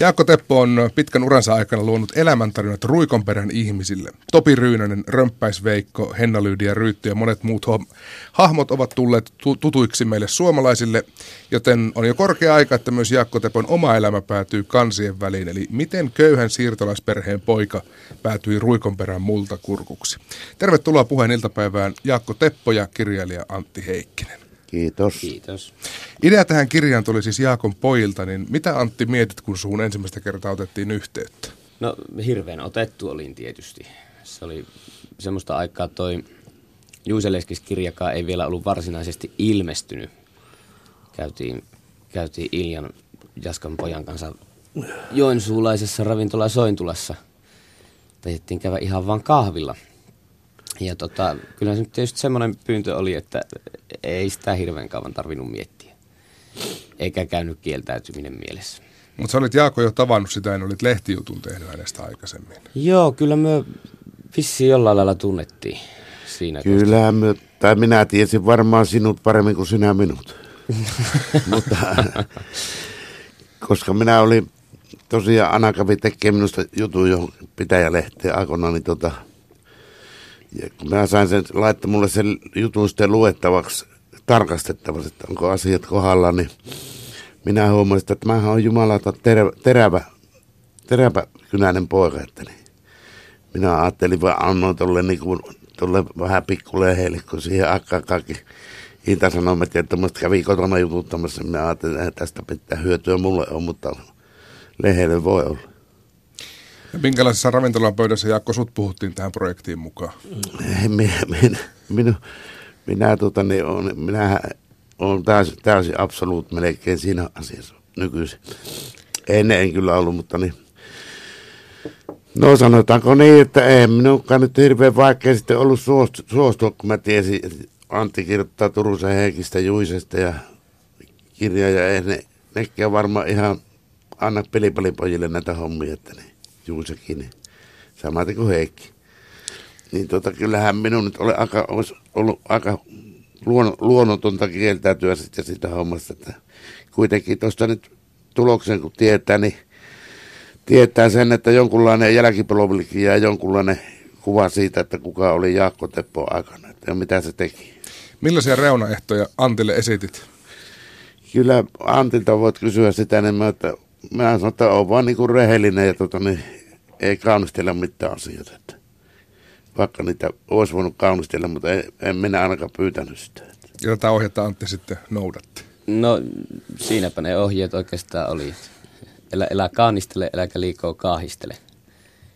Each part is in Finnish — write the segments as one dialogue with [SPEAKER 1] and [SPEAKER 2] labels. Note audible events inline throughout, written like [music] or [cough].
[SPEAKER 1] Jaakko Teppo on pitkän uransa aikana luonut elämäntarinat ruikonperän ihmisille. Topi Ryynänen, Römppäisveikko, Henna Lyydia Ryytty ja monet muut hahmot ovat tulleet tutuiksi meille suomalaisille, joten on jo korkea aika, että myös Jaakko Tepon oma elämä päätyy kansien väliin. Eli miten köyhän siirtolaisperheen poika päätyi ruikonperän multakurkuksi. Tervetuloa puheen iltapäivään Jaakko Teppo ja kirjailija Antti Heikkinen.
[SPEAKER 2] Kiitos.
[SPEAKER 3] Kiitos.
[SPEAKER 1] Idea tähän kirjaan tuli siis Jaakon pojilta, niin mitä Antti mietit, kun suun ensimmäistä kertaa otettiin yhteyttä?
[SPEAKER 3] No hirveän otettu olin tietysti. Se oli semmoista aikaa toi Juuseleskis kirjakaan ei vielä ollut varsinaisesti ilmestynyt. Käytiin, käytiin Iljan Jaskan pojan kanssa joensuulaisessa ravintola Sointulassa. Tajettiin käydä ihan vaan kahvilla. Ja tota, kyllä se tietysti semmoinen pyyntö oli, että ei sitä hirveän kauan tarvinnut miettiä. Eikä käynyt kieltäytyminen mielessä.
[SPEAKER 1] Mutta sä olit Jaako jo tavannut sitä, en olit lehtijutun tehnyt hänestä aikaisemmin.
[SPEAKER 3] Joo, kyllä me vissi jollain lailla tunnettiin siinä.
[SPEAKER 2] Kyllä, me, tai minä tiesin varmaan sinut paremmin kuin sinä minut. [laughs] Mutta koska minä olin, tosiaan Anna kävi tekemään minusta jutun jo pitäjälehteen aikoinaan, niin tota, ja kun mä sain sen, laittaa mulle sen jutun sitten luettavaksi, tarkastettavaksi, että onko asiat kohdalla, niin minä huomasin, että mä on jumalata terävä, terävä, terävä kynäinen poika, että niin. minä ajattelin vaan annoin tuolle niin vähän pikkulehelle, kun siihen aikaan kaikki Ilta-Sanomat ja tuommoista kävi kotona jututtamassa, minä ajattelin, että tästä pitää hyötyä mulle on, mutta lehdelle voi olla.
[SPEAKER 1] Minkälaisessa ravintolan pöydässä Jaakko sut puhuttiin tähän projektiin mukaan?
[SPEAKER 2] Minä, minä, minä, minä, tota, niin on, minä olen täysin, täysin absoluut melkein siinä asiassa nykyisin. Ennen en kyllä ollut, mutta niin. No sanotaanko niin, että ei minunkaan nyt hirveän vaikea sitten ollut suostua, kun mä tiesin, että Antti kirjoittaa Turusen Heikistä Juisesta ja kirja ja ei ne, nekin varmaan ihan anna pelipalipojille näitä hommia, että niin. Juusakin, niin samaten kuin Heikki. Niin tota, kyllähän minun nyt oli aika, olisi ollut aika luon, luonnotonta kieltäytyä sitten sitä hommasta, että kuitenkin tuosta nyt tuloksen kun tietää, niin tietää sen, että jonkunlainen jälkipolvillekin jää jonkunlainen kuva siitä, että kuka oli Jaakko Teppo aikana ja mitä se teki.
[SPEAKER 1] Millaisia reunaehtoja Antille esitit?
[SPEAKER 2] Kyllä Antilta voit kysyä sitä enemmän, että mä sanon, että on vaan niin kuin rehellinen ja tota, niin ei kaunistella mitään asioita. Että vaikka niitä olisi voinut kaunistella, mutta en, en minä ainakaan pyytänyt sitä.
[SPEAKER 1] Ja tätä ohjetta Antti sitten noudatti?
[SPEAKER 3] No siinäpä ne ohjeet oikeastaan oli. Elä, elä kaunistele, eläkä liikaa kaahistele.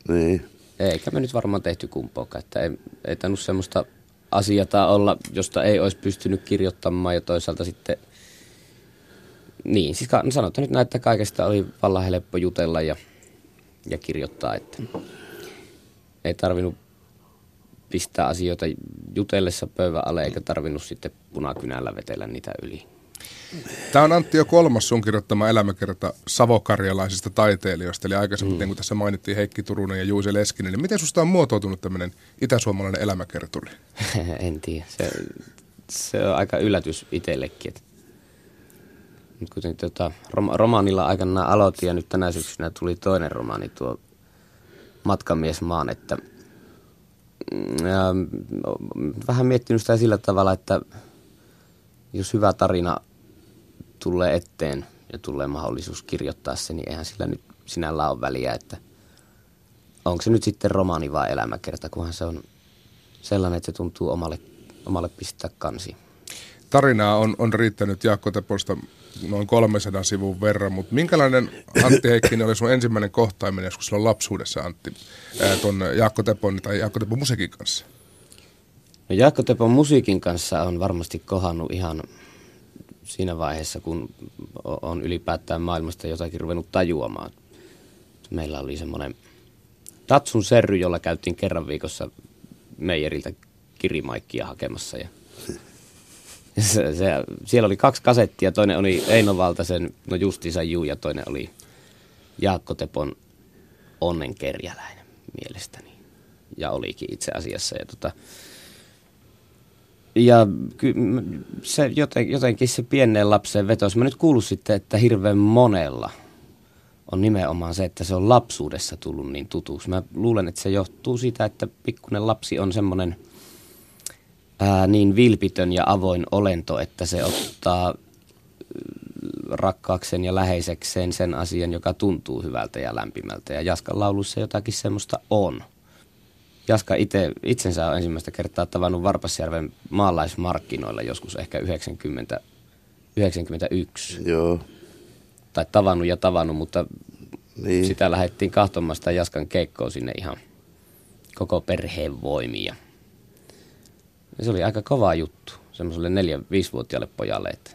[SPEAKER 2] Niin.
[SPEAKER 3] Eikä me nyt varmaan tehty kumpaakaan, että ei, ei tainnut semmoista asiaa olla, josta ei olisi pystynyt kirjoittamaan ja toisaalta sitten – niin, siis sanotaan nyt näin, että kaikesta oli vallan helppo jutella ja, ja kirjoittaa, että ei tarvinnut pistää asioita jutellessa pöydän alle, eikä tarvinnut sitten punakynällä vetellä niitä yli.
[SPEAKER 1] Tämä on Antti jo kolmas sun kirjoittama elämäkerta savokarjalaisista taiteilijoista, eli aikaisemmin, mm. kun tässä mainittiin Heikki Turunen ja Juuse Leskinen, niin miten susta on muotoutunut tämmöinen itäsuomalainen elämäkerturi? [laughs]
[SPEAKER 3] en tiedä, se, se on aika yllätys itsellekin, että kuten tota, rom- romaanilla aikana aloitin ja nyt tänä syksynä tuli toinen romaani tuo Matkamies maan, että mm, ja, vähän miettinyt sitä sillä tavalla, että jos hyvä tarina tulee eteen ja tulee mahdollisuus kirjoittaa se, niin eihän sillä nyt sinällä ole väliä, että onko se nyt sitten romaani vai elämäkerta, kunhan se on sellainen, että se tuntuu omalle, omalle pistää kansi.
[SPEAKER 1] Tarinaa on, on riittänyt Jaakko Teposta noin 300 sivun verran, mutta minkälainen Antti Heikkinen oli sun ensimmäinen kohtaaminen joskus silloin lapsuudessa Antti ton Jaakko Tepon tai Jaakko Tepon musiikin kanssa?
[SPEAKER 3] No Jaakko Tepon musiikin kanssa on varmasti kohannut ihan siinä vaiheessa, kun on ylipäätään maailmasta jotakin ruvennut tajuamaan. Meillä oli semmoinen Tatsun serry, jolla käytiin kerran viikossa meijeriltä kirimaikkia hakemassa ja [laughs] se, se, siellä oli kaksi kasettia, toinen oli Eino Valtasen, no justiinsa Juu, ja toinen oli Jaakko Tepon onnenkerjäläinen mielestäni. Ja olikin itse asiassa. Ja, tota, ja ky, se joten, jotenkin se pienen lapsen vetos. Mä nyt kuullut sitten, että hirveän monella on nimenomaan se, että se on lapsuudessa tullut niin tutuksi. Mä luulen, että se johtuu siitä, että pikkuinen lapsi on semmoinen ää, niin vilpitön ja avoin olento, että se ottaa rakkaakseen ja läheisekseen sen asian, joka tuntuu hyvältä ja lämpimältä. Ja Jaskan laulussa jotakin semmoista on. Jaska itse, itsensä on ensimmäistä kertaa tavannut Varpasjärven maalaismarkkinoilla joskus ehkä 90, 91.
[SPEAKER 2] Joo.
[SPEAKER 3] Tai tavannut ja tavannut, mutta
[SPEAKER 2] Niin.
[SPEAKER 3] sitä lähdettiin kahtomaan sitä Jaskan keikkoa sinne ihan koko perheen voimia. Ja se oli aika kova juttu semmoiselle neljä, viisivuotiaalle pojalle, että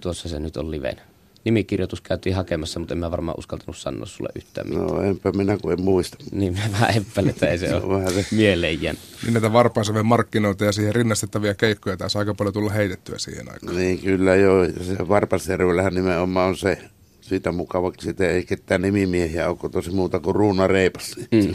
[SPEAKER 3] tuossa se nyt on liven. Nimikirjoitus käytiin hakemassa, mutta en mä varmaan uskaltanut sanoa sulle yhtään mitään.
[SPEAKER 2] No enpä minä kun en muista.
[SPEAKER 3] Niin mä vähän epäilen, että ei se [laughs]
[SPEAKER 2] Se on vähän
[SPEAKER 3] ole
[SPEAKER 2] se.
[SPEAKER 3] mieleen jäänyt.
[SPEAKER 1] Niin näitä Varpaansaven markkinoita ja siihen rinnastettavia keikkoja taisi aika paljon tulla heitettyä siihen aikaan.
[SPEAKER 2] Niin kyllä joo. Se Varpasjärvellähän nimenomaan on se siitä mukavaksi, sitä ei ketään nimimiehiä ole, kun tosi muuta kuin Ruuna Reipas. Mm.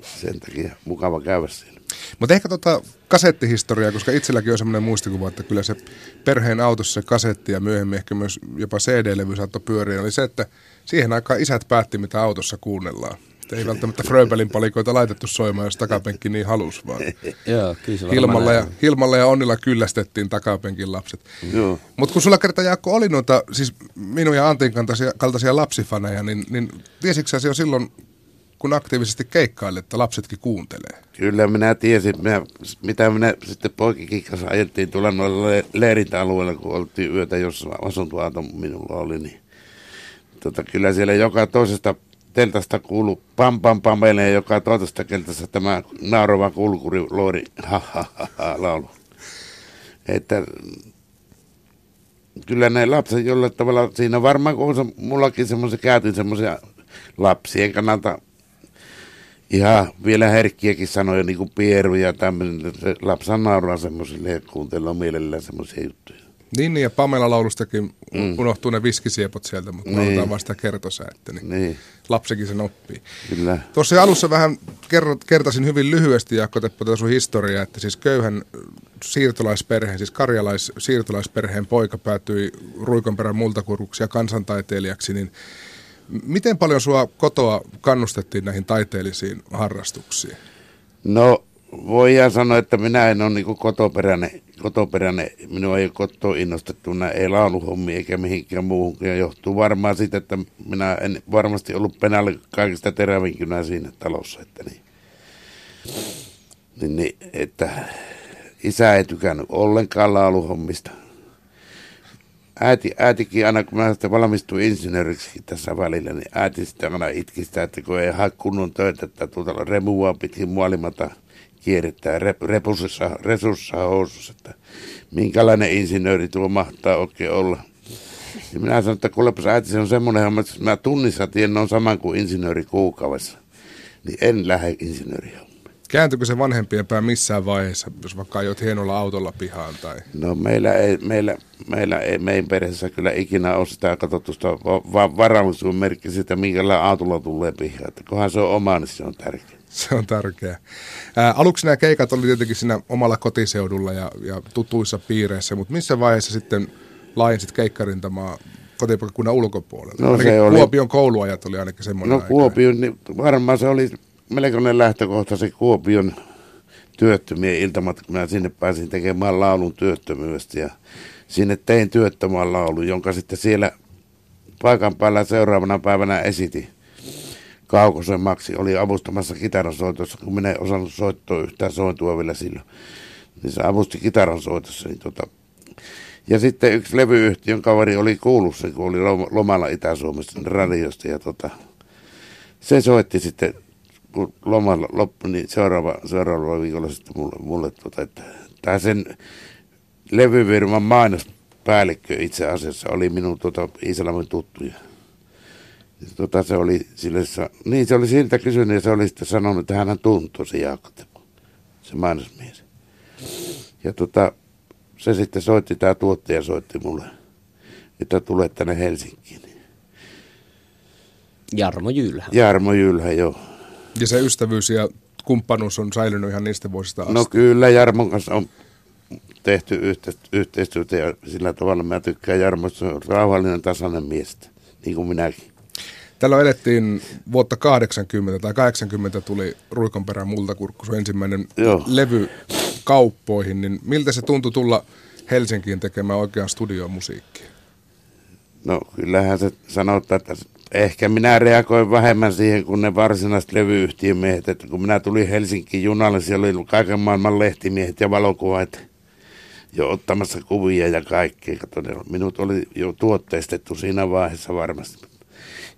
[SPEAKER 2] [laughs] Sen takia mukava käydä siinä.
[SPEAKER 1] Mutta ehkä tota kasettihistoriaa, koska itselläkin on semmoinen muistikuva, että kyllä se perheen autossa se kasetti ja myöhemmin ehkä myös jopa CD-levy saattoi pyöriä, oli se, että siihen aikaan isät päätti, mitä autossa kuunnellaan. Että ei välttämättä Fröbelin palikoita laitettu soimaan, jos takapenkki niin halus, vaan [laughs]
[SPEAKER 3] Joo, kyllä
[SPEAKER 1] Hilmalla ja. Hilmalla ja Onnilla kyllästettiin takapenkin lapset.
[SPEAKER 2] Joo.
[SPEAKER 1] Mutta kun sulla kerta Jaakko oli noita, siis minun ja Antin kaltaisia, kaltaisia lapsifaneja, niin, niin tiesitkö sä jo silloin, kun aktiivisesti keikkailet, että lapsetkin kuuntelee?
[SPEAKER 2] Kyllä minä tiesin, minä, mitä minä sitten poikikin kanssa ajettiin tuolla noilla le- leirintäalueilla, kun oltiin yötä, jos asuntoauto minulla oli, niin tota, kyllä siellä joka toisesta teltasta kuulu pam pam ja joka toisesta keltasta tämä naurava kulkuri loori ha ha ha ha laulu. Että kyllä ne lapset jollain tavalla, siinä varmaan kun on se, mullakin semmoisia, käytin semmoisia lapsien kannalta ihan vielä herkkiäkin sanoja, niin kuin pieru ja tämmöinen. Se lapsa nauraa semmoisille ja kuuntelee mielellään semmoisia juttuja.
[SPEAKER 1] Niin, niin ja Pamela-laulustakin mm. unohtuu ne viskisiepot sieltä, mutta niin. Lauletaan vasta kertosäettä, niin, niin
[SPEAKER 2] Niin,
[SPEAKER 1] lapsikin sen oppii.
[SPEAKER 2] kyllä.
[SPEAKER 1] Tuossa alussa vähän kerrot, kertasin hyvin lyhyesti, Jaakko Teppo, tätä sun historiaa, että siis köyhän siirtolaisperheen, siis karjalais-siirtolaisperheen poika päätyi Ruikonperän multakurkuksi ja kansantaiteilijaksi, niin miten paljon sua kotoa kannustettiin näihin taiteellisiin harrastuksiin?
[SPEAKER 2] No, voidaan sanoa, että minä en ole niin kotoperäinen, kotoperäinen. Minua ei ole kotoa innostettu, nää ei lauluhommi eikä mihinkään muuhun. Ja johtuu varmaan siitä, että minä en varmasti ollut penällä kaikista terävinkynä siinä talossa. Että niin, niin, niin, että isä ei tykännyt ollenkaan lauluhommista. Äiti, äitikin aina, kun mä sitten valmistuin insinööriksi tässä välillä, niin äiti sitten aina itki sitä, että kun ei hae kunnon töitä, että tuota remua pitkin muolimata kierrettää rep, repusissa, resussa housussa, että minkälainen insinööri tuo mahtaa oikein olla. Ja minä sanoin, että kuulepas äiti, se on semmoinen homma, että mä tunnissa tiedän, on sama kuin insinööri kuukaudessa, niin en lähde insinööriin.
[SPEAKER 1] Kääntyykö se vanhempien pää missään vaiheessa, jos vaikka ajot hienolla autolla pihaan? Tai...
[SPEAKER 2] No meillä ei, meillä, meillä ei meidän perheessä kyllä ikinä ole sitä katsottu sitä va- va- varallisuuden merkki sitä, minkälainen autolla tulee pihaan. Että kunhan se on oma, niin se on tärkeä.
[SPEAKER 1] Se on tärkeää. Ää, aluksi nämä keikat oli tietenkin siinä omalla kotiseudulla ja, ja tutuissa piireissä, mutta missä vaiheessa sitten laajensit keikkarintamaa kotipaikkakunnan ulkopuolella?
[SPEAKER 2] No
[SPEAKER 1] ainakin
[SPEAKER 2] se oli-
[SPEAKER 1] Kuopion kouluajat oli ainakin semmoinen
[SPEAKER 2] No Kuopion, niin varmaan se oli melkoinen lähtökohta se Kuopion työttömien iltamatka, kun minä sinne pääsin tekemään laulun työttömyydestä ja sinne tein työttömän laulun, jonka sitten siellä paikan päällä seuraavana päivänä esitin. Kaukosen Maksi oli avustamassa kitaransoitossa, kun minä en osannut soittaa yhtään sointua vielä silloin. Niin se avusti kitaransoitossa. Niin tota. Ja sitten yksi levyyhtiön kaveri oli kuullut sen, kun oli lom- lomalla Itä-Suomessa radiosta. Ja tota, se soitti sitten, kun lomalla loppui, niin seuraava, seuraavalla viikolla sitten mulle, mulle tota, että tämä sen levyfirman mainospäällikkö itse asiassa oli minun tota, Iisalmen tuttuja. Ja Tota, se oli sille, niin se oli siltä kysynyt ja se oli sitten sanonut, että hän tuntui se Jaakko se mainosmies. Ja tota, se sitten soitti, tämä tuottaja soitti mulle, että tulee tänne Helsinkiin.
[SPEAKER 3] Jarmo Jylhä.
[SPEAKER 2] Jarmo Jylhä, joo.
[SPEAKER 1] Ja se ystävyys ja kumppanuus on säilynyt ihan niistä vuosista asti.
[SPEAKER 2] No kyllä Jarmon kanssa on tehty yhte- yhteistyötä ja sillä tavalla mä tykkään Jarmosta, se on rauhallinen tasainen mies, niin kuin minäkin.
[SPEAKER 1] Tällä elettiin vuotta 80 tai 80 tuli Ruikonperän multakurkku, sun ensimmäinen
[SPEAKER 2] Joo.
[SPEAKER 1] levy kauppoihin, niin miltä se tuntui tulla Helsinkiin tekemään oikean studiomusiikkia?
[SPEAKER 2] No kyllähän se sanotaan, että ehkä minä reagoin vähemmän siihen kuin ne varsinaiset levyyhtiömiehet. Että kun minä tulin Helsinkiin junalle, siellä oli kaiken maailman lehtimiehet ja valokuvat jo ottamassa kuvia ja kaikkea. Ne- minut oli jo tuotteistettu siinä vaiheessa varmasti.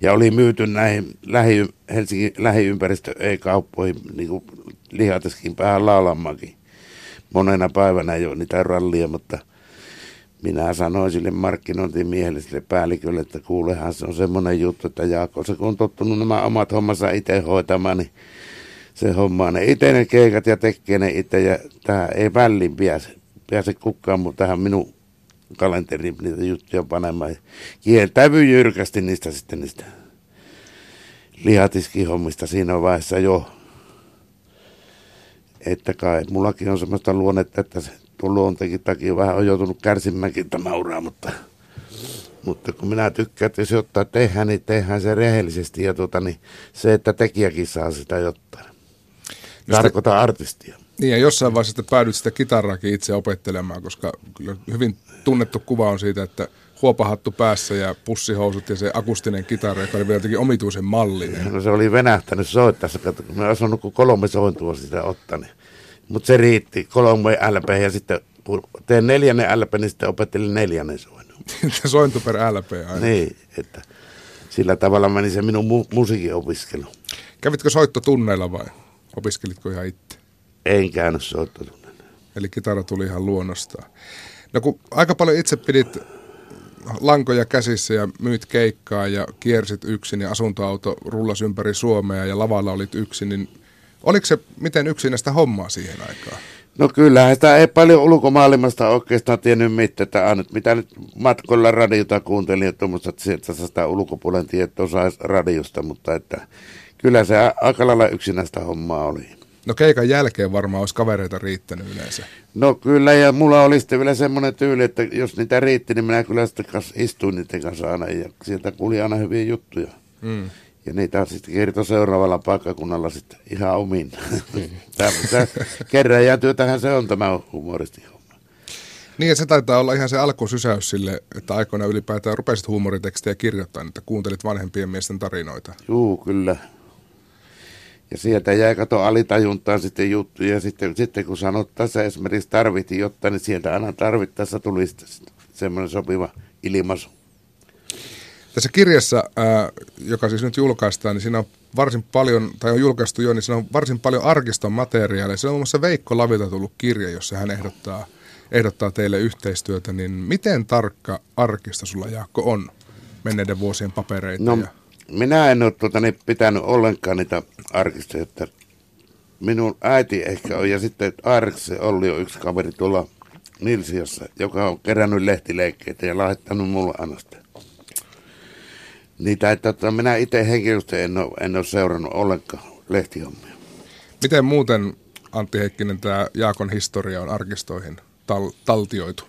[SPEAKER 2] Ja oli myyty näihin lähi, Helsingin lähiympäristö ei-kauppoihin, niin kuin lihateskin päähän laulammakin. Monena päivänä jo niitä rallia, mutta minä sanoin sille markkinointimiehelle, sille päällikölle, että kuulehan se on semmoinen juttu, että Jaakko, se kun on tottunut nämä omat hommansa itse hoitamaan, niin se hommaa ne itse ne keikat ja tekee ne itse ja tähän ei väliin pääse, pääse kukaan mutta tähän minun kalenteriin niitä juttuja panemaan. Kieltäydy jyrkästi niistä sitten niistä lihatiskihommista siinä vaiheessa jo. Että kai mullakin on semmoista luonnetta, että se tuon luontekin takia vähän on joutunut kärsimäänkin että nauraa, mutta, mutta kun minä tykkään, että jos jotain tehdään, niin tehdään se rehellisesti ja tuota, niin se, että tekijäkin saa sitä jotain. Tarkoitan artistia.
[SPEAKER 1] Niin ja jossain vaiheessa sitten päädyt sitä kitaraakin itse opettelemaan, koska kyllä hyvin tunnettu kuva on siitä, että huopahattu päässä ja pussihousut ja se akustinen kitara, joka oli vielä jotenkin omituisen mallinen.
[SPEAKER 2] No se oli venähtänyt soittaessa, kun mä osannut kuin kolme sointua sitä ottaa. Mutta se riitti, kolme LP ja sitten kun teen neljännen LP, niin sitten opettelin neljännen soinnon. [laughs]
[SPEAKER 1] Sointu per LP aina.
[SPEAKER 2] Niin, että sillä tavalla meni se minun mu- musiikin opiskelu.
[SPEAKER 1] Kävitkö soittotunneilla vai opiskelitko ihan itse?
[SPEAKER 2] En käynyt soittotunnella.
[SPEAKER 1] Eli kitara tuli ihan luonnostaan. No kun aika paljon itse pidit lankoja käsissä ja myit keikkaa ja kiersit yksin ja asuntoauto rullas ympäri Suomea ja lavalla olit yksin, niin oliko se miten yksinäistä hommaa siihen aikaan?
[SPEAKER 2] No kyllähän sitä ei paljon ulkomaailmasta oikeastaan tiennyt mitään, että aina, mitä nyt matkoilla radiota kuuntelin, että tuommoista, että sieltä sitä ulkopuolen tietoa saisi radiosta, mutta että kyllä se aika lailla yksinäistä hommaa oli.
[SPEAKER 1] No keikan jälkeen varmaan olisi kavereita riittänyt yleensä.
[SPEAKER 2] No kyllä, ja mulla oli sitten vielä semmoinen tyyli, että jos niitä riitti, niin minä kyllä sitten istuin niiden kanssa aina, ja sieltä kuuli aina hyviä juttuja.
[SPEAKER 1] Mm.
[SPEAKER 2] Ja niitä sitten kertoi seuraavalla paikkakunnalla sitten ihan omin. [laughs] Tämä kerran se on tämä humoristi homma.
[SPEAKER 1] Niin, ja se taitaa olla ihan se alkusysäys sille, että aikoina ylipäätään rupesit huumoritekstejä kirjoittamaan, että kuuntelit vanhempien miesten tarinoita.
[SPEAKER 2] Juu, kyllä. Ja sieltä jäi kato alitajuntaan sitten juttuja. Sitten, sitten kun sanottaessa esimerkiksi tarvittiin jotain, niin sieltä aina tarvittaessa tuli sitten semmoinen sopiva ilmaisu.
[SPEAKER 1] Tässä kirjassa, ää, joka siis nyt julkaistaan, niin siinä on varsin paljon, tai on julkaistu jo, niin siinä on varsin paljon arkiston materiaalia. Siinä on muun muassa Veikko Lavilta tullut kirja, jossa hän ehdottaa, ehdottaa teille yhteistyötä. Niin miten tarkka arkisto sulla Jaakko on menneiden vuosien papereita?
[SPEAKER 2] No,
[SPEAKER 1] ja...
[SPEAKER 2] minä en ole tuota, niin pitänyt ollenkaan niitä arkistoja, että minun äiti ehkä on, ja sitten Arkse Olli on yksi kaveri tuolla Nilsiassa, joka on kerännyt lehtileikkeitä ja laittanut mulle aina sitä. Niitä, että tota, minä itse henkilöstä en ole, en ole seurannut ollenkaan lehtihommia.
[SPEAKER 1] Miten muuten, Antti Heikkinen, tämä Jaakon historia on arkistoihin tal- taltioitu?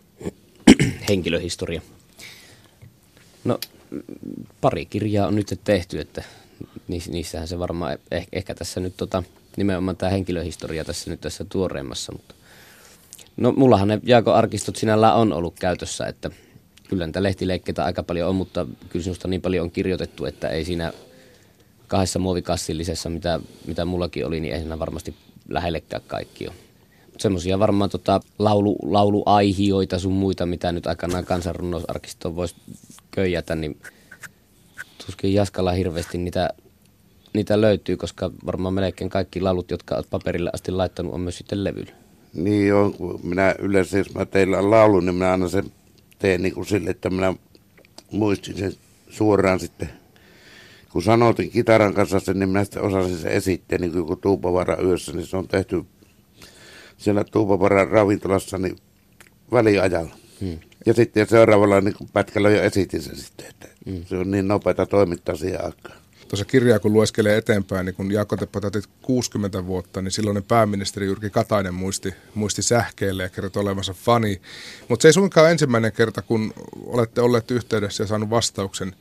[SPEAKER 3] henkilöhistoria. No, pari kirjaa on nyt tehty, että niissä- niissähän se varmaan, eh, ehkä tässä nyt tota, nimenomaan tämä henkilöhistoria tässä nyt tässä tuoreemmassa, mutta no mullahan ne Jaakon arkistot sinällään on ollut käytössä, että kyllä niitä lehtileikkeitä aika paljon on, mutta kyllä sinusta niin paljon on kirjoitettu, että ei siinä kahdessa muovikassillisessa, mitä, mitä mullakin oli, niin ei siinä varmasti lähellekään kaikki ole. Semmoisia varmaan tota, laulu, lauluaihioita sun muita, mitä nyt aikanaan kansanrunnousarkistoon voisi köijätä, niin tuskin Jaskalla hirveästi niitä, niitä löytyy, koska varmaan melkein kaikki laulut, jotka olet paperille asti laittanut, on myös sitten levyllä.
[SPEAKER 2] Niin on, minä yleensä, jos mä teillä laulun, niin minä aina sen teen niin kuin sille, että minä muistin sen suoraan sitten. Kun sanotin kitaran kanssa sen, niin minä sitten osasin sen esittää, niin kuin Tuupavara yössä, niin se on tehty siellä Tuupavaran ravintolassa niin väliajalla. Hmm. Ja sitten seuraavalla niin pätkällä jo esitin sen sitten, että hmm. se on niin nopeata toimittaa siihen aikaan.
[SPEAKER 1] Tuossa kirjaa kun lueskelee eteenpäin, niin kun Jaakko Teppo täytit 60 vuotta, niin silloinen pääministeri Jyrki Katainen muisti, muisti sähkeelle ja kertoi olevansa fani. Mutta se ei suinkaan ensimmäinen kerta, kun olette olleet yhteydessä ja saanut vastauksen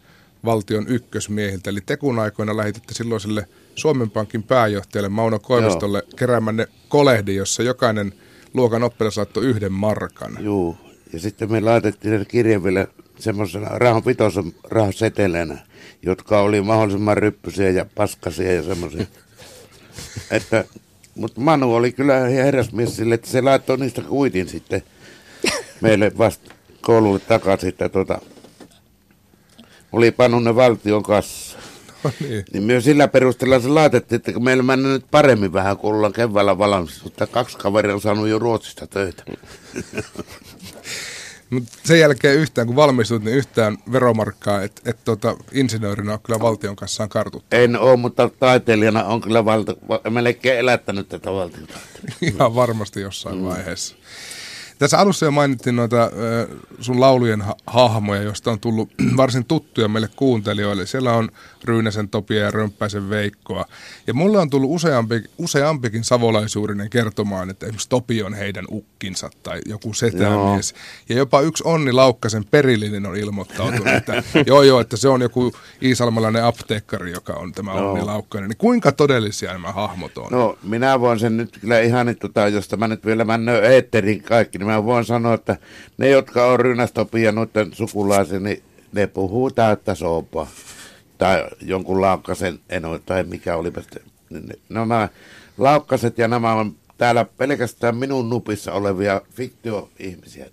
[SPEAKER 1] valtion ykkösmiehiltä. Eli tekun aikoina lähetitte silloiselle Suomen Pankin pääjohtajalle Mauno Koivistolle Joo. keräämänne kolehdi, jossa jokainen luokan oppilas laittoi yhden markan.
[SPEAKER 2] Joo, ja sitten me laitettiin ne kirjeen vielä semmoisena rahan pitoisen rahaseteleenä, jotka oli mahdollisimman ryppysiä ja paskasia ja semmoisia. [laughs] että, mutta Manu oli kyllä herrasmies sille, että se laittoi niistä kuitin sitten meille vasta koululle takaisin, että tota, oli pannut ne valtion kanssa. No niin. niin. myös sillä perusteella se laitettiin, että meillä mennään nyt paremmin vähän, kun ollaan keväällä valmis, mutta kaksi kaveria on saanut jo Ruotsista töitä. [laughs]
[SPEAKER 1] Mutta sen jälkeen yhtään, kun valmistut, niin yhtään veromarkkaa, että et, tota, insinöörinä on kyllä valtion kanssaan kartuttu.
[SPEAKER 2] En ole, mutta taiteilijana on kyllä valta, melkein elättänyt tätä valtiota. [laughs]
[SPEAKER 1] Ihan varmasti jossain mm. vaiheessa. Tässä alussa jo mainittiin noita sun laulujen ha- hahmoja, joista on tullut [clears throat] varsin tuttuja meille kuuntelijoille. Siellä on Ryynäsen Topia ja Römppäisen Veikkoa. Ja mulle on tullut useampi, useampikin savolaisuurinen kertomaan, että esimerkiksi Topi on heidän ukkinsa tai joku setämies. Joo. Ja jopa yksi Onni Laukkasen perillinen on ilmoittautunut, että [laughs] joo joo, että se on joku iisalmalainen apteekkari, joka on tämä joo. Onni Laukkanen. Niin kuinka todellisia nämä hahmot on?
[SPEAKER 2] No minä voin sen nyt kyllä ihan, tota, josta mä nyt vielä mennään eetterin kaikki, niin mä voin sanoa, että ne, jotka on Ryynästopi ja noiden sukulaisia, niin ne puhuu täyttä soopaa tai jonkun laukkasen eno, tai mikä oli. Nämä laukkaset ja nämä on täällä pelkästään minun nupissa olevia fiktioihmisiä.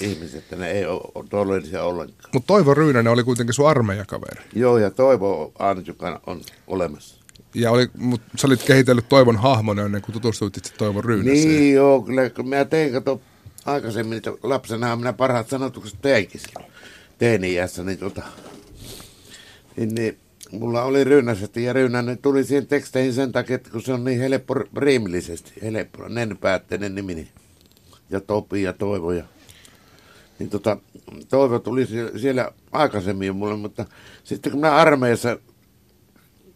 [SPEAKER 2] Ihmiset, että ne ei ole todellisia ollenkaan.
[SPEAKER 1] Mutta Toivo Ryynänen oli kuitenkin sun armeijakaveri.
[SPEAKER 2] Joo, ja Toivo Aanitjukan on olemassa.
[SPEAKER 1] Ja oli, mutta sä olit kehitellyt Toivon hahmon ennen kuin tutustuit itse Toivon Ryynäseen.
[SPEAKER 2] Niin joo, kyllä kun mä tein, kato, aikaisemmin, että lapsena minä parhaat sanotukset teinkin teini-iässä, niin tota, niin, niin mulla oli Ryynäset ja Ryynänen tuli siihen teksteihin sen takia, että kun se on niin helppo riimillisesti, helppo, nenpäätteinen nimi, niin, ja Topi ja Toivo ja niin tota, Toivo tuli siellä aikaisemmin mulle, mutta sitten kun minä armeijassa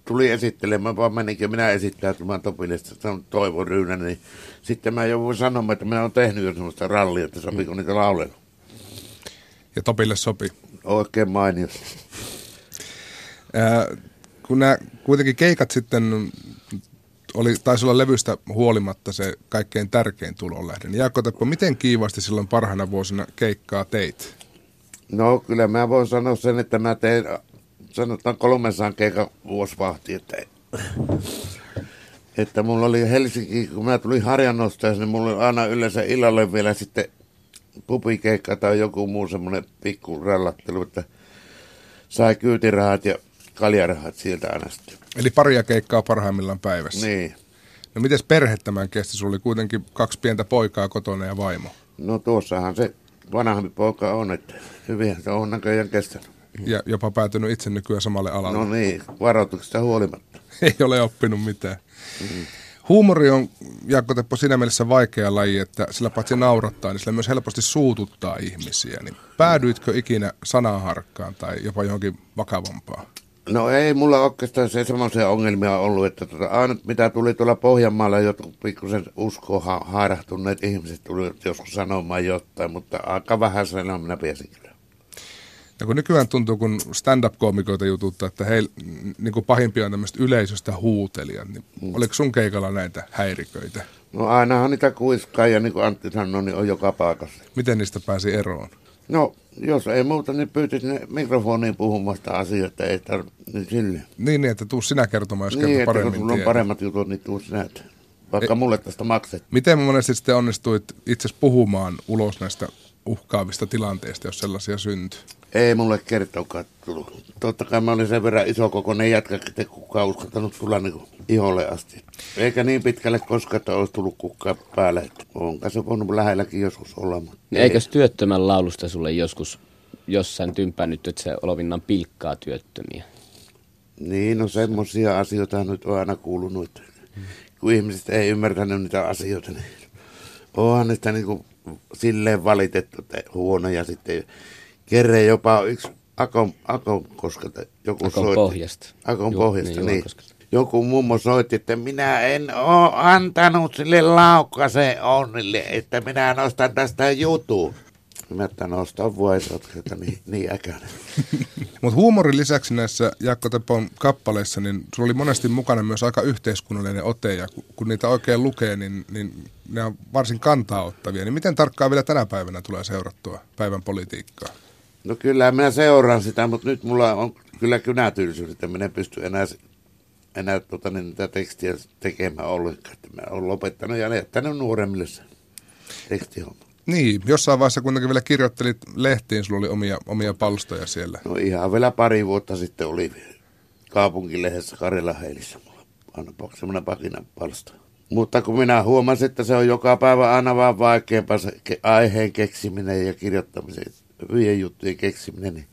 [SPEAKER 2] tuli esittelemään, vaan menikin minä esittäytymään Topille, että se on Toivo Ryynänen, niin sitten mä jouduin sanomaan, että minä olen tehnyt jo semmoista rallia, että sopiko niitä laulella.
[SPEAKER 1] Ja Topille sopi.
[SPEAKER 2] Oikein mainiosti
[SPEAKER 1] kun nämä kuitenkin keikat sitten oli, taisi olla levystä huolimatta se kaikkein tärkein tulonlähde. Niin Jaakko Teppo, miten kiivasti silloin parhaina vuosina keikkaa teit?
[SPEAKER 2] No kyllä mä voin sanoa sen, että mä tein sanotaan 300 keikan vuosivahti, että, että mulla oli Helsinki, kun mä tulin harjannosta, niin mulla oli aina yleensä illalle vielä sitten pupikeikka tai joku muu semmoinen pikku rallattelu, että sai kyytirahat ja kaljarahat sieltä aina sitten.
[SPEAKER 1] Eli paria keikkaa parhaimmillaan päivässä.
[SPEAKER 2] Niin.
[SPEAKER 1] No mites perhe tämän kesti? Sulla oli kuitenkin kaksi pientä poikaa kotona ja vaimo.
[SPEAKER 2] No tuossahan se vanhempi poika on, että hyvin se on näköjään kestänyt.
[SPEAKER 1] Ja jopa päätynyt itse nykyään samalle alalle.
[SPEAKER 2] No niin, varoituksesta huolimatta. [laughs]
[SPEAKER 1] Ei ole oppinut mitään. Mm-hmm. Huumori on, Jaakko Teppo, siinä mielessä vaikea laji, että sillä paitsi naurattaa, niin sillä myös helposti suututtaa ihmisiä. Niin päädyitkö ikinä sanaharkkaan tai jopa johonkin vakavampaan?
[SPEAKER 2] No ei mulla oikeastaan se semmoisia ongelmia ollut, että tota, aina mitä tuli tuolla Pohjanmaalla, jotkut pikkusen uskoon ha- hairahtuneet ihmiset tuli joskus sanomaan jotain, mutta aika vähän sen minä piesin kyllä.
[SPEAKER 1] Ja kun nykyään tuntuu, kun stand-up-koomikoita jututtaa, että heillä niin kuin pahimpia on tämmöistä yleisöstä huutelijat, niin mm. oliko sun keikalla näitä häiriköitä?
[SPEAKER 2] No ainahan niitä kuiskaa ja niin kuin Antti sanoi, niin on joka paikassa.
[SPEAKER 1] Miten niistä pääsi eroon?
[SPEAKER 2] No, jos ei muuta, niin pyytäisi ne mikrofoniin puhumasta asioita, ei tarvitse, niin sille.
[SPEAKER 1] Niin, niin, että tuu sinä kertomaan, jos
[SPEAKER 2] niin,
[SPEAKER 1] paremmin
[SPEAKER 2] kun sulla on paremmat jutut, niin tuu sinä, että vaikka e- mulle tästä makset.
[SPEAKER 1] Miten monesti sitten onnistuit itse puhumaan ulos näistä uhkaavista tilanteista, jos sellaisia syntyy?
[SPEAKER 2] Ei mulle kertokaan tullut. Totta kai mä olin sen verran iso kokoinen jätkä, että kukaan uskaltanut tulla niin iholle asti. Eikä niin pitkälle koskaan, että olisi tullut kukaan päälle. Että onko se voinut lähelläkin joskus olla. Mutta
[SPEAKER 3] niin Eikös työttömän laulusta sulle joskus jossain tympännyt, että se Olovinnan pilkkaa työttömiä?
[SPEAKER 2] Niin, no semmoisia asioita nyt on aina kuulunut, kun ihmiset ei ymmärtänyt niitä asioita, niin onhan niistä niin kuin silleen valitettu, että huonoja sitten kerran jopa yksi Akon, Akon koska joku
[SPEAKER 3] Akon
[SPEAKER 2] soitti.
[SPEAKER 3] pohjasta.
[SPEAKER 2] Akon Ju, pohjasta, niin. niin. Joku mummo soitti, että minä en ole antanut sille laukkaseen onnille, että minä nostan tästä jutun. Mä että nostaa vuoisot, että niin, niin äkäinen. [laughs]
[SPEAKER 1] Mutta huumorin lisäksi näissä Jaakko Tepon kappaleissa, niin sulla oli monesti mukana myös aika yhteiskunnallinen ote, ja kun, kun niitä oikein lukee, niin, niin ne on varsin kantaa ottavia. Niin miten tarkkaan vielä tänä päivänä tulee seurattua päivän politiikkaa?
[SPEAKER 2] No kyllä minä seuraan sitä, mutta nyt mulla on kyllä kynätylsyys, että minä en pysty enää, enää tota, niin, niitä tekstiä tekemään ollenkaan. Mä olen lopettanut ja jättänyt nuoremmille se tekstihomma.
[SPEAKER 1] Niin, jossain vaiheessa kuitenkin vielä kirjoittelit lehtiin, sulla oli omia, omia palstoja siellä.
[SPEAKER 2] No ihan vielä pari vuotta sitten oli kaupunkilehdessä Karjala Heilissä mulla aina semmoinen pakinan palsta. Mutta kun minä huomasin, että se on joka päivä aina vaan vaikeampaa se aiheen keksiminen ja kirjoittamisen, hyvien juttujen keksiminen, niin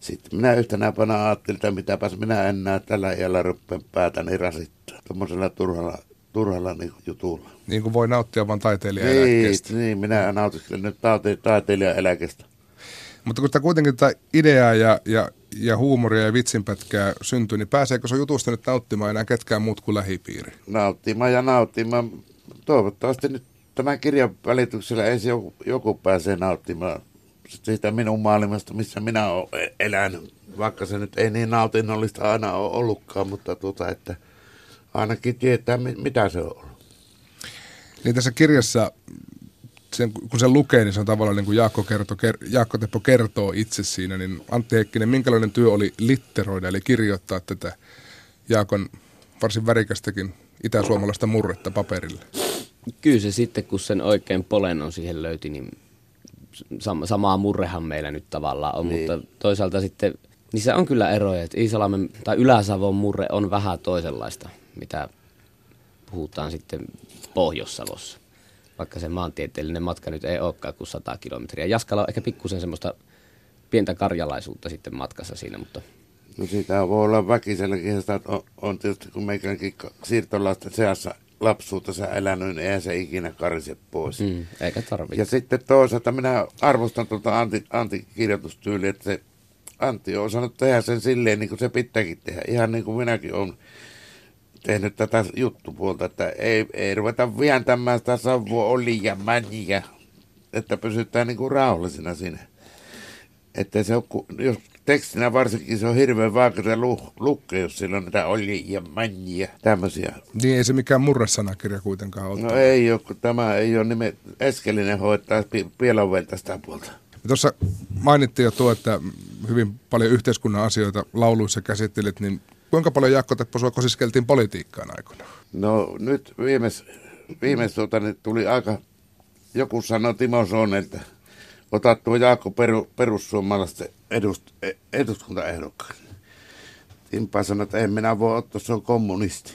[SPEAKER 2] sitten minä yhtenä päivänä ajattelin, että mitäpäs minä enää tällä iällä ruppeen päätäni rasittaa. Tuommoisella turhalla, turhalla niin jutulla.
[SPEAKER 1] Niin kuin voi nauttia vain taiteilijan
[SPEAKER 2] Niin, niin minä nautiskelen nyt taite- taiteilijan eläkestä.
[SPEAKER 1] Mutta kun tämä kuitenkin tätä ideaa ja, ja, ja huumoria ja vitsinpätkää syntyy, niin pääseekö se jutusta nyt nauttimaan enää ketkään muut kuin lähipiiri?
[SPEAKER 2] Nauttimaan ja nauttimaan. Toivottavasti nyt tämän kirjan välityksellä ensin joku, joku pääsee nauttimaan siitä minun maailmasta, missä minä olen elänyt. Vaikka se nyt ei niin nautinnollista aina ole ollutkaan, mutta tuota, että ainakin tietää, mi- mitä se on ollut.
[SPEAKER 1] Niin tässä kirjassa, sen, kun sen lukee, niin se on tavallaan niin kuin Jaakko, kertoo, ker, Jaakko Teppo kertoo itse siinä, niin Antti Heikkinen, minkälainen työ oli litteroida, eli kirjoittaa tätä Jaakon varsin värikästäkin itäsuomalaista murretta paperille?
[SPEAKER 3] Kyllä se sitten, kun sen oikein polennon siihen löyti, niin sam- samaa murrehan meillä nyt tavallaan on, niin. mutta toisaalta sitten niissä on kyllä eroja, että Iisalmen tai Ylä-Savon murre on vähän toisenlaista, mitä puhutaan sitten Pohjois-Savossa. Vaikka se maantieteellinen matka nyt ei olekaan kuin 100 kilometriä. Jaskala on ehkä pikkusen semmoista pientä karjalaisuutta sitten matkassa siinä, mutta
[SPEAKER 2] No sitä voi olla väkiselläkin, sitä on, on tietysti kun meikänkin siirtolaisten seassa lapsuutta sä elänyt, niin eihän se ikinä karise pois.
[SPEAKER 3] mm, eikä tarvitse.
[SPEAKER 2] Ja sitten toisaalta minä arvostan tuota Antti, Antti kirjoitustyyliä, että se Antti on osannut tehdä sen silleen, niin kuin se pitääkin tehdä. Ihan niin kuin minäkin olen tehnyt tätä juttupuolta, että ei, ei ruveta vientämään sitä savua oli ja mänjiä, että pysytään niin kuin rauhallisena siinä. Että se on, jos tekstinä varsinkin se on hirveän vaikea lu, lukea, jos siellä on näitä oli ja mänjiä, tämmöisiä.
[SPEAKER 1] Niin ei se mikään murresanakirja kuitenkaan ole.
[SPEAKER 2] No ei ole, kun tämä ei ole nimen, Eskelinen hoitaa pi- Pielonvelta sitä puolta.
[SPEAKER 1] Ja Tuossa mainittiin jo tuo, että hyvin paljon yhteiskunnan asioita lauluissa käsittelit, niin kuinka paljon Jaakko Teppo sua kosiskeltiin politiikkaan aikoinaan?
[SPEAKER 2] No nyt viimeis, viimeis tuota, niin tuli aika, joku sanoi Timo Soon, että ota tuo Jaakko peru, perussuomalaisten edust, e- eduskuntaehdokkaan. Timpa sanoi, että en minä voi ottaa, se on kommunisti.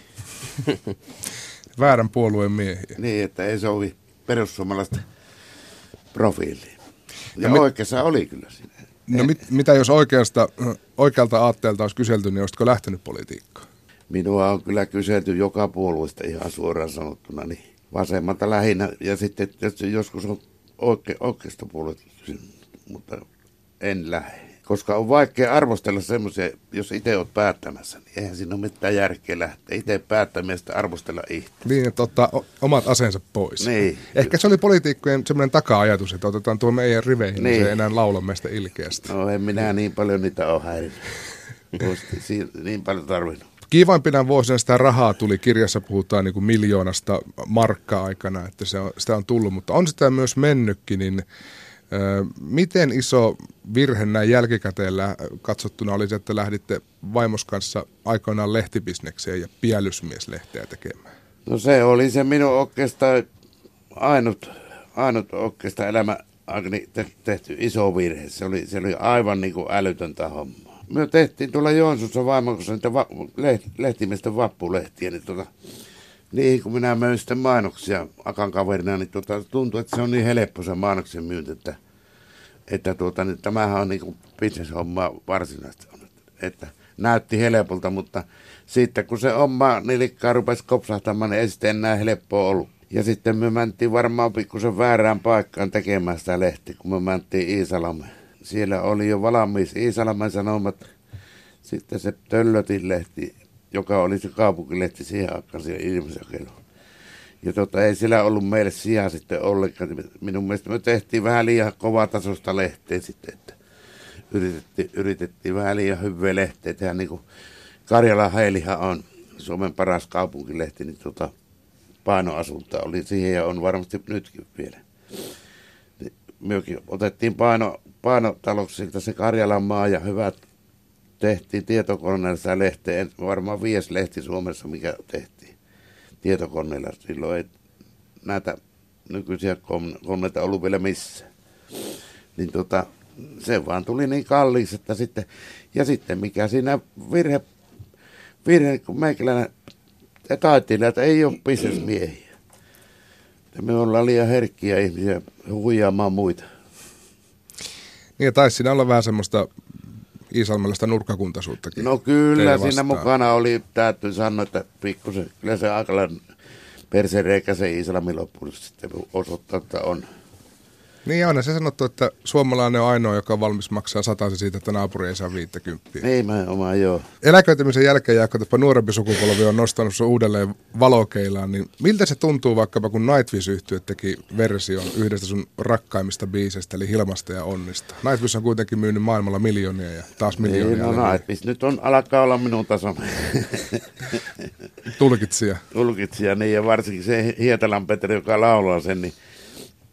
[SPEAKER 2] [laughs]
[SPEAKER 1] Väärän puolueen miehiä.
[SPEAKER 2] Niin, että ei sovi perussuomalaisten profiiliin. Ja,
[SPEAKER 1] Ja mit-
[SPEAKER 2] oikeassa oli kyllä siinä.
[SPEAKER 1] No mit, mitä jos oikeasta, oikealta aatteelta olisi kyselty, niin olisitko lähtenyt politiikkaan?
[SPEAKER 2] Minua on kyllä kyselty joka puolueesta ihan suoraan sanottuna, niin vasemmalta lähinnä. Ja sitten joskus on oike, oikeasta puolesta mutta en lähde. Koska on vaikea arvostella semmoisia, jos itse olet päättämässä, niin eihän siinä ole mitään järkeä lähteä itse päättämistä arvostella itse.
[SPEAKER 1] Niin, että ottaa o- omat aseensa pois.
[SPEAKER 2] Niin.
[SPEAKER 1] Ehkä se oli poliitikkojen semmoinen taka-ajatus, että otetaan tuo meidän riveihin, niin, niin
[SPEAKER 2] Niin.
[SPEAKER 1] se ei enää laula meistä ilkeästi.
[SPEAKER 2] No en minä niin paljon niitä ole häirinyt. Niin paljon tarvinnut.
[SPEAKER 1] Kiivaimpina vuosina sitä rahaa tuli, kirjassa puhutaan niin kuin miljoonasta markkaa aikana, että se on, sitä on tullut, mutta on sitä myös mennytkin, niin ö, miten iso virhe näin jälkikäteen lä- katsottuna oli se, että lähditte vaimos kanssa aikoinaan lehtibisnekseen ja pielysmieslehteä tekemään?
[SPEAKER 2] No se oli se minun oikeastaan ainut, ainut oikeastaan elämä te- tehty iso virhe. Se oli, se oli aivan niin kuin älytöntä hommaa. Me tehtiin tuolla Joensuussa vaimon kanssa niitä va- leht- lehtimiesten vappulehtiä, niin tuota, niin kun minä möin sitten mainoksia Akan kaverina, niin tuota, tuntui, että se on niin helppo se mainoksen myynti, että, että tuota, niin tämähän on niin bisneshommaa varsinaisesti. Että näytti helpolta, mutta sitten kun se oma nilikkaa rupesi kopsahtamaan, niin ei sitten enää helppoa ollut. Ja sitten me mentiin varmaan pikkusen väärään paikkaan tekemään sitä lehtiä, kun me mentiin Iisalmeen. Siellä oli jo valmis Iisalmen sanomat, sitten se Töllötin lehti, joka oli se kaupunkilehti siihen aikaan siellä ilmisakeluun. Ja tota, ei sillä ollut meille sijaa sitten ollenkaan. Minun mielestä me tehtiin vähän liian kovatasosta lehteä sitten, että yritettiin, yritettiin vähän liian hyviä lehteä tehdä niin kuin Karjala Heilihan on Suomen paras kaupunkilehti, niin tota, painoasunta oli siihen ja on varmasti nytkin vielä. Niin Myökin otettiin paino, painotaloksilta se Karjalan maa ja hyvät tehtiin tietokoneella lehteä. Varmaan vies lehti Suomessa, mikä tehtiin tietokoneella. Silloin ei näitä nykyisiä koneita ollut vielä missään. Niin tota, se vaan tuli niin kalliiksi, että sitten, ja sitten mikä siinä virhe, virhe kun meikäläinen taiteilijat ei ole bisnesmiehiä. Me ollaan liian herkkiä ihmisiä huijaamaan muita.
[SPEAKER 1] Niin ja taisi siinä olla vähän semmoista Iisalmelaista nurkkakuntaisuuttakin.
[SPEAKER 2] No kyllä, siinä mukana oli, täytyy sanoa, että pikkusen, kyllä se aika persereikä se Iisalmi loppuun sitten osoittaa, että on.
[SPEAKER 1] Niin on se sanottu, että suomalainen on ainoa, joka on valmis maksaa sataisen siitä, että naapuri ei saa 50.
[SPEAKER 2] Ei mä oma joo.
[SPEAKER 1] Eläköitymisen jälkeen, Jaakko, että nuorempi sukupolvi on nostanut sun uudelleen valokeilaan, niin miltä se tuntuu vaikkapa, kun Nightwish yhtyö teki version yhdestä sun rakkaimmista biisestä, eli Hilmasta ja Onnista? Nightwish on kuitenkin myynyt maailmalla miljoonia ja taas miljoonia.
[SPEAKER 2] Niin, no Nightwish nyt on, alkaa olla minun taso.
[SPEAKER 1] Tulkitsija.
[SPEAKER 2] Tulkitsija, niin ja varsinkin se Hietalän Petri, joka laulaa sen, niin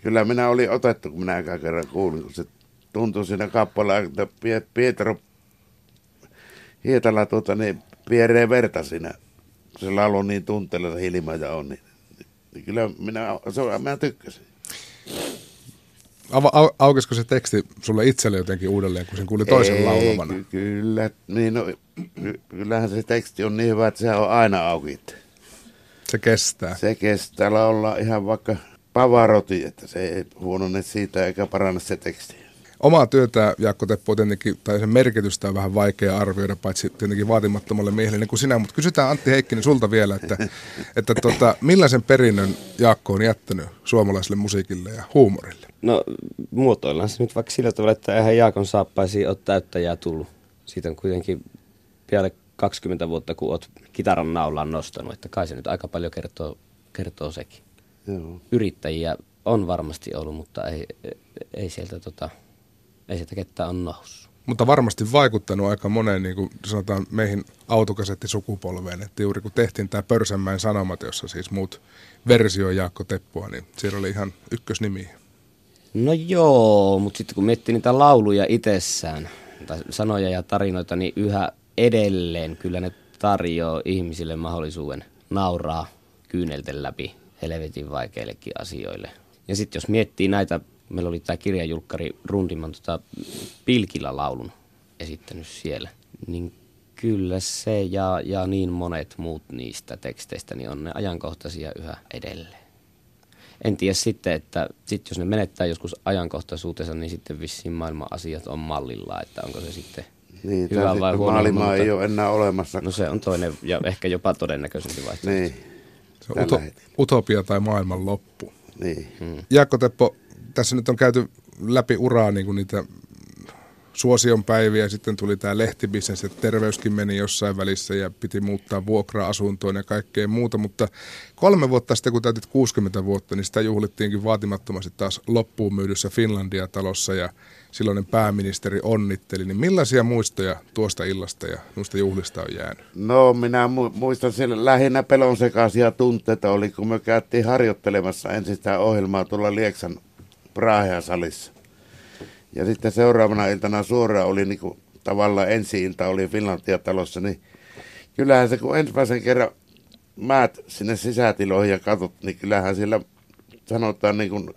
[SPEAKER 2] Kyllä minä olin otettu, kun minä eka kerran kuulin, kun se tuntui siinä kappaleella, että Pietro Hietala tuota, niin pieree verta siinä. Se laulu niin tunteella se hilma ja on. Niin, niin kyllä minä, se, minä tykkäsin.
[SPEAKER 1] Ava, au, aukesiko se teksti sulle itselle jotenkin uudelleen, kun sen kuuli toisen Ei, laulamana?
[SPEAKER 2] Ky- kyllä, niin no, ky- kyllähän se teksti on niin hyvä, että se on aina auki.
[SPEAKER 1] Se kestää.
[SPEAKER 2] Se kestää laulaa ihan vaikka Pavarotti, että se ei huonone siitä eikä paranna se teksti.
[SPEAKER 1] Omaa työtä, Jaakko Teppo, tietenkin, tai sen merkitystä on vähän vaikea arvioida, paitsi tietenkin vaatimattomalle miehelle niin kuin sinä, mutta kysytään Antti Heikkinen sulta vielä, että, [laughs] että tota, millaisen perinnön Jaakko on jättänyt suomalaiselle musiikille ja huumorille?
[SPEAKER 3] No muotoillaan se nyt vaikka sillä tavalla, että eihän Jaakon saappaisi ole täyttäjää tullut. Siitä on kuitenkin vielä 20 vuotta, kun olet kitaran naulaan nostanut, että kai se nyt aika paljon kertoo, kertoo sekin. Joo. yrittäjiä on varmasti ollut, mutta ei, ei sieltä tota, ei sieltä ketään on noussut.
[SPEAKER 1] Mutta varmasti vaikuttanut aika moneen, niin kuin sanotaan, meihin autokasettisukupolveen, että juuri kun tehtiin tämä Pörsämäen Sanomat, jossa siis muut versio Jaakko Teppua, niin siellä oli ihan ykkösnimi.
[SPEAKER 3] No joo, mutta sitten kun miettii niitä lauluja itsessään, tai sanoja ja tarinoita, niin yhä edelleen kyllä ne tarjoaa ihmisille mahdollisuuden nauraa kyynelten läpi helvetin vaikeillekin asioille. Ja sitten jos miettii näitä, meillä oli tämä kirjajulkkari Rundiman tota, Pilkillä laulun esittänyt siellä, niin kyllä se ja, ja niin monet muut niistä teksteistä niin on ne ajankohtaisia yhä edelleen. En tiedä sitten, että sit jos ne menettää joskus ajankohtaisuutensa, niin sitten vissiin maailman asiat on mallilla, että onko se sitten niin, hyvä vai huono.
[SPEAKER 2] Maailma ei ole enää olemassa.
[SPEAKER 3] No se on toinen ja ehkä jopa todennäköisempi vaihtoehto.
[SPEAKER 2] Niin.
[SPEAKER 1] Uto, utopia tai maailman loppu.
[SPEAKER 2] Niin.
[SPEAKER 1] Hmm. Jaakko Teppo, tässä nyt on käyty läpi uraa niin kuin niitä suosion päiviä, sitten tuli tämä lehtibisnes, että terveyskin meni jossain välissä ja piti muuttaa vuokra-asuntoon ja kaikkea muuta, mutta kolme vuotta sitten, kun täytit 60 vuotta, niin sitä juhlittiinkin vaatimattomasti taas loppuun myydyssä Finlandia-talossa ja silloinen pääministeri onnitteli, niin millaisia muistoja tuosta illasta ja noista juhlista on jäänyt?
[SPEAKER 2] No minä mu- muistan siellä lähinnä pelon sekaisia tunteita oli, kun me käytiin harjoittelemassa ensin sitä ohjelmaa tuolla Lieksan Praahea salissa. Ja sitten seuraavana iltana suoraan oli niin kuin, tavallaan ensi ilta oli Finlandia-talossa, niin kyllähän se kun ensimmäisen kerran määt sinne sisätiloihin ja katsot, niin kyllähän siellä sanotaan niin kuin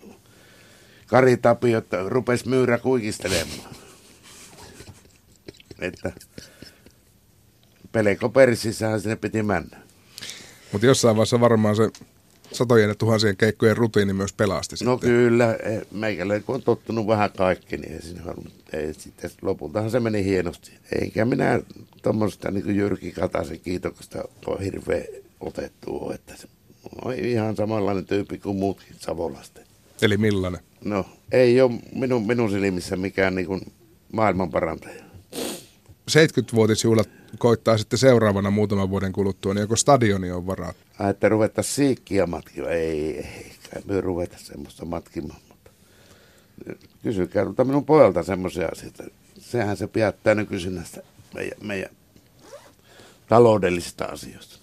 [SPEAKER 2] Kari Tapio, että rupes myyrä kuikistelemaan. Että peleko persissähän sinne piti mennä.
[SPEAKER 1] Mutta jossain vaiheessa varmaan se satojen ja tuhansien keikkojen rutiini myös pelasti
[SPEAKER 2] No sitten. kyllä, e, meikälle kun on tottunut vähän kaikki, niin ei, siinä, ei sitten lopultahan se meni hienosti. Eikä minä tuommoista niin Jyrki Kataisen kiitoksesta ole hirveän otettu, että se on ihan samanlainen tyyppi kuin muutkin Savolasta.
[SPEAKER 1] Eli millainen?
[SPEAKER 2] No, ei ole minun, minun silmissä mikään niin kuin maailman parantaja.
[SPEAKER 1] 70-vuotisjuhlat koittaa sitten seuraavana muutaman vuoden kuluttua, niin joko stadioni on varaa?
[SPEAKER 2] Ai, että ruveta siikkiä matkia. Ei, ei, me ruveta semmoista matkimaan. Mutta kysykää tuota minun pojalta semmoisia asioita. Sehän se päättää nykyisin näistä meidän, meidän taloudellisista asioista.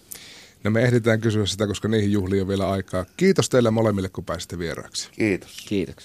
[SPEAKER 1] No me ehditään kysyä sitä, koska niihin juhliin on vielä aikaa. Kiitos teille molemmille, kun pääsitte vieraaksi.
[SPEAKER 2] Kiitos.
[SPEAKER 3] Kiitoksia.